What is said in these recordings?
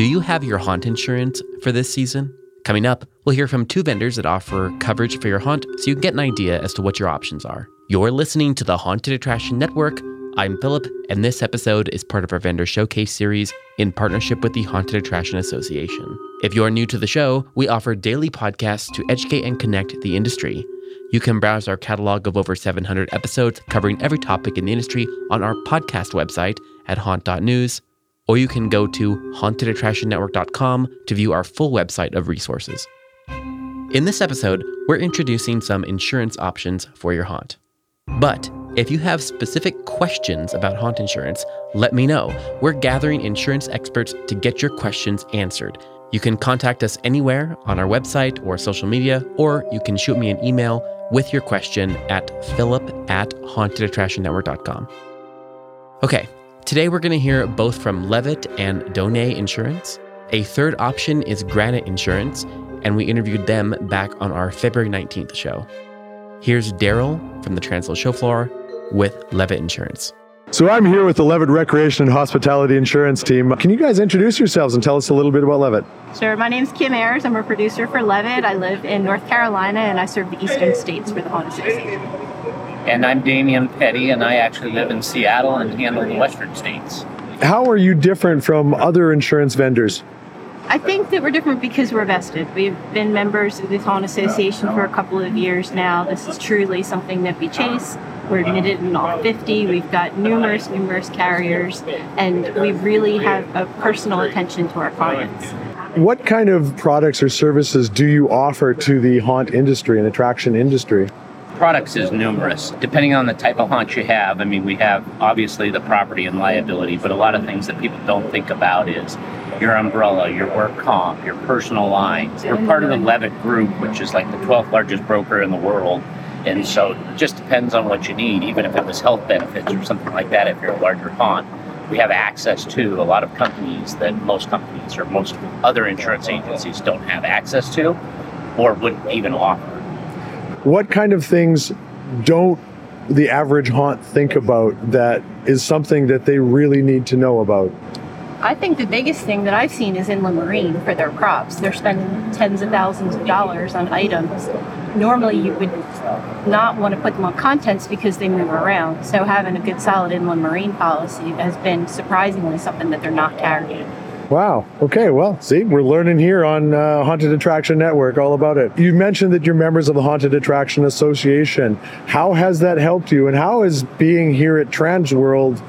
Do you have your haunt insurance for this season? Coming up, we'll hear from two vendors that offer coverage for your haunt so you can get an idea as to what your options are. You're listening to the Haunted Attraction Network. I'm Philip, and this episode is part of our vendor showcase series in partnership with the Haunted Attraction Association. If you're new to the show, we offer daily podcasts to educate and connect the industry. You can browse our catalog of over 700 episodes covering every topic in the industry on our podcast website at haunt.news, or you can go to hauntedattractionnetwork.com to view our full website of resources. In this episode, we're introducing some insurance options for your haunt. But if you have specific questions about haunt insurance, let me know. We're gathering insurance experts to get your questions answered. You can contact us anywhere on our website or social media, or you can shoot me an email with your question at philip at hauntedattractionnetwork.com. Okay, today we're going to hear both from Leavitt and Donat Insurance. A third option is Granite Insurance, and we interviewed them back on our February 19th show. Here's Daryl from the Transworld Show Floor with Leavitt Insurance. So I'm here with the Leavitt Recreation and Hospitality Insurance team. Can you guys introduce yourselves and tell us a little bit about Leavitt? Sure. My name's Kim Ayers. I'm a producer for Leavitt. I live in North Carolina and I serve the eastern states for the Haunt Association. And I'm Damian Petty, and I actually live in Seattle and handle the western states. How are you different from other insurance vendors? I think that we're different because we're vested. We've been members of the Haunt Association for a couple of years now. This is truly something that we chase. We're admitted in all 50. We've got numerous, numerous carriers, and we really have a personal attention to our clients. What kind of products or services do you offer to the haunt industry and attraction industry? Products is numerous, depending on the type of haunt you have. I mean, we have obviously the property and liability, but a lot of things that people don't think about is your umbrella, your work comp, your personal lines. We're part of the Leavitt Group, which is like the 12th largest broker in the world. And so it just depends on what you need, even if it was health benefits or something like that, if you're a larger haunt. We have access to a lot of companies that most companies or most other insurance agencies don't have access to or wouldn't even offer. What kind of things don't the average haunt think about that is something that they really need to know about? I think the biggest thing that I've seen is inland marine for their crops. They're spending tens of thousands of dollars on items. Normally, you would not want to put them on contents because they move around. So, having a good solid inland marine policy has been surprisingly something that they're not carrying. Wow. Okay. Well, see, we're learning here on uh, Haunted Attraction Network all about it. You mentioned that you're members of the Haunted Attraction Association. How has that helped you, and how is being here at Transworld?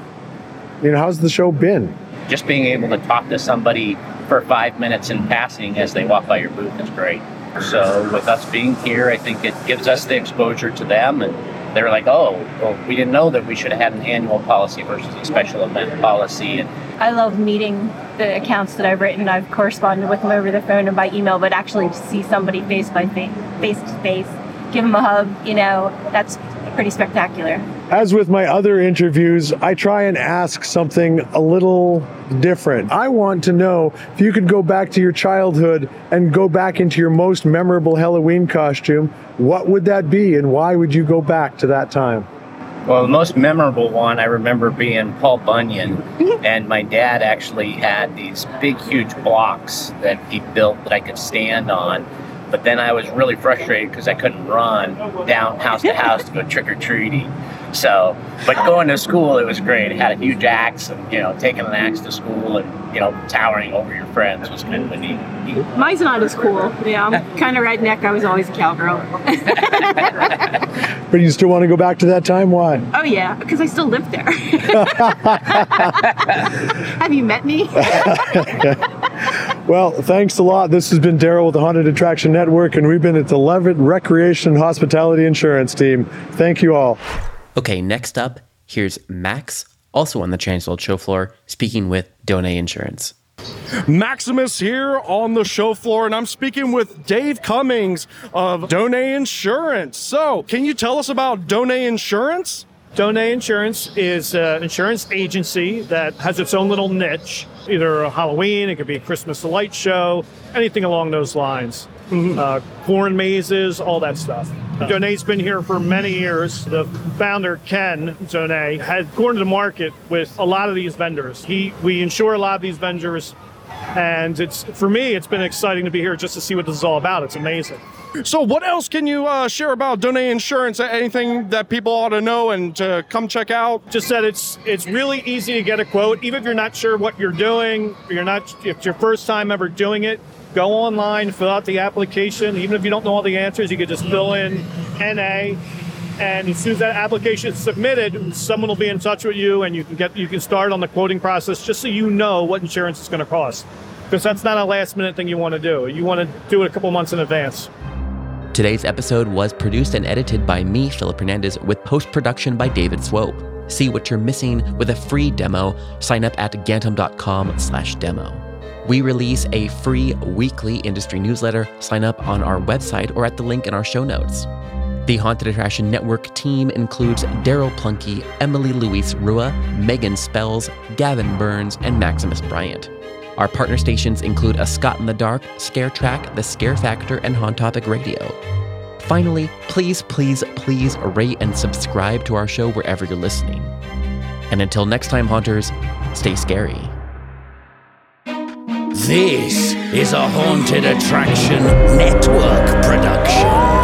You know, how's the show been? Just being able to talk to somebody for five minutes in passing as they walk by your booth is great. So, with us being here, I think it gives us the exposure to them, and they're like, "Oh, well, we didn't know that we should have had an annual policy versus a special event policy." And I love meeting the accounts that I've written. I've corresponded with them over the phone and by email, but actually to see somebody face by face, face to face, give them a hug, you know, that's pretty spectacular. As with my other interviews, I try and ask something a little different. I want to know if you could go back to your childhood and go back into your most memorable Halloween costume, what would that be and why would you go back to that time? Well, the most memorable one I remember being Paul Bunyan, and my dad actually had these big, huge blocks that he built that I could stand on. But then I was really frustrated because I couldn't run down house to house to go trick or treating. So, but going to school, it was great. It had a huge axe, and you know, taking an axe to school and you know, towering over your friends was kind of neat. neat. Mine's not as cool. Yeah, I'm kind of redneck. I was always a cowgirl. But you still want to go back to that time? Why? oh yeah, because I still live there. Have you met me? Well, thanks a lot. This has been Daryl with the Haunted Attraction Network, and we've been at the Leavitt Recreation and Hospitality Insurance team. Thank you all. Okay, next up, here's Max, also on the Transworld show floor, speaking with Donat Insurance. Maximus here on the show floor, and I'm speaking with Dave Cummings of Donat Insurance. So, can you tell us about Donat Insurance? Donat Insurance is an insurance agency that has its own little niche, either a Halloween, it could be a Christmas light show, anything along those lines. Uh, corn mazes, all that stuff. Donat's been here for many years. The founder, Ken Donat, had gone to the market with a lot of these vendors. He, we insure a lot of these vendors And it's for me, it's been exciting to be here just to see what this is all about. It's amazing. So, what else can you uh, share about Donat Insurance? Anything that people ought to know and to come check out? Just that it's it's really easy to get a quote, even if you're not sure what you're doing. You're not if it's your first time ever doing it. Go online, fill out the application. Even if you don't know all the answers, you can just fill in NA and as soon as that application is submitted, someone will be in touch with you, and you can get you can start on the quoting process just so you know what insurance is going to cost. Because that's not a last minute thing you want to do. You want to do it a couple months in advance. Today's episode was produced and edited by me, Philip Hernandez, with post production by David Swope. See what you're missing with a free demo. Sign up at gantom.com/demo. We release a free weekly industry newsletter. Sign up on our website or at the link in our show notes. The Haunted Attraction Network team includes Daryl Plunkey, Emily Louise Rua, Megan Spells, Gavin Burns, and Maximus Bryant. Our partner stations include A Scott in the Dark, Scare Track, The Scare Factor, and Haunt Topic Radio. Finally, please, please, please rate and subscribe to our show wherever you're listening. And until next time, Haunters, stay scary. This is a Haunted Attraction Network production.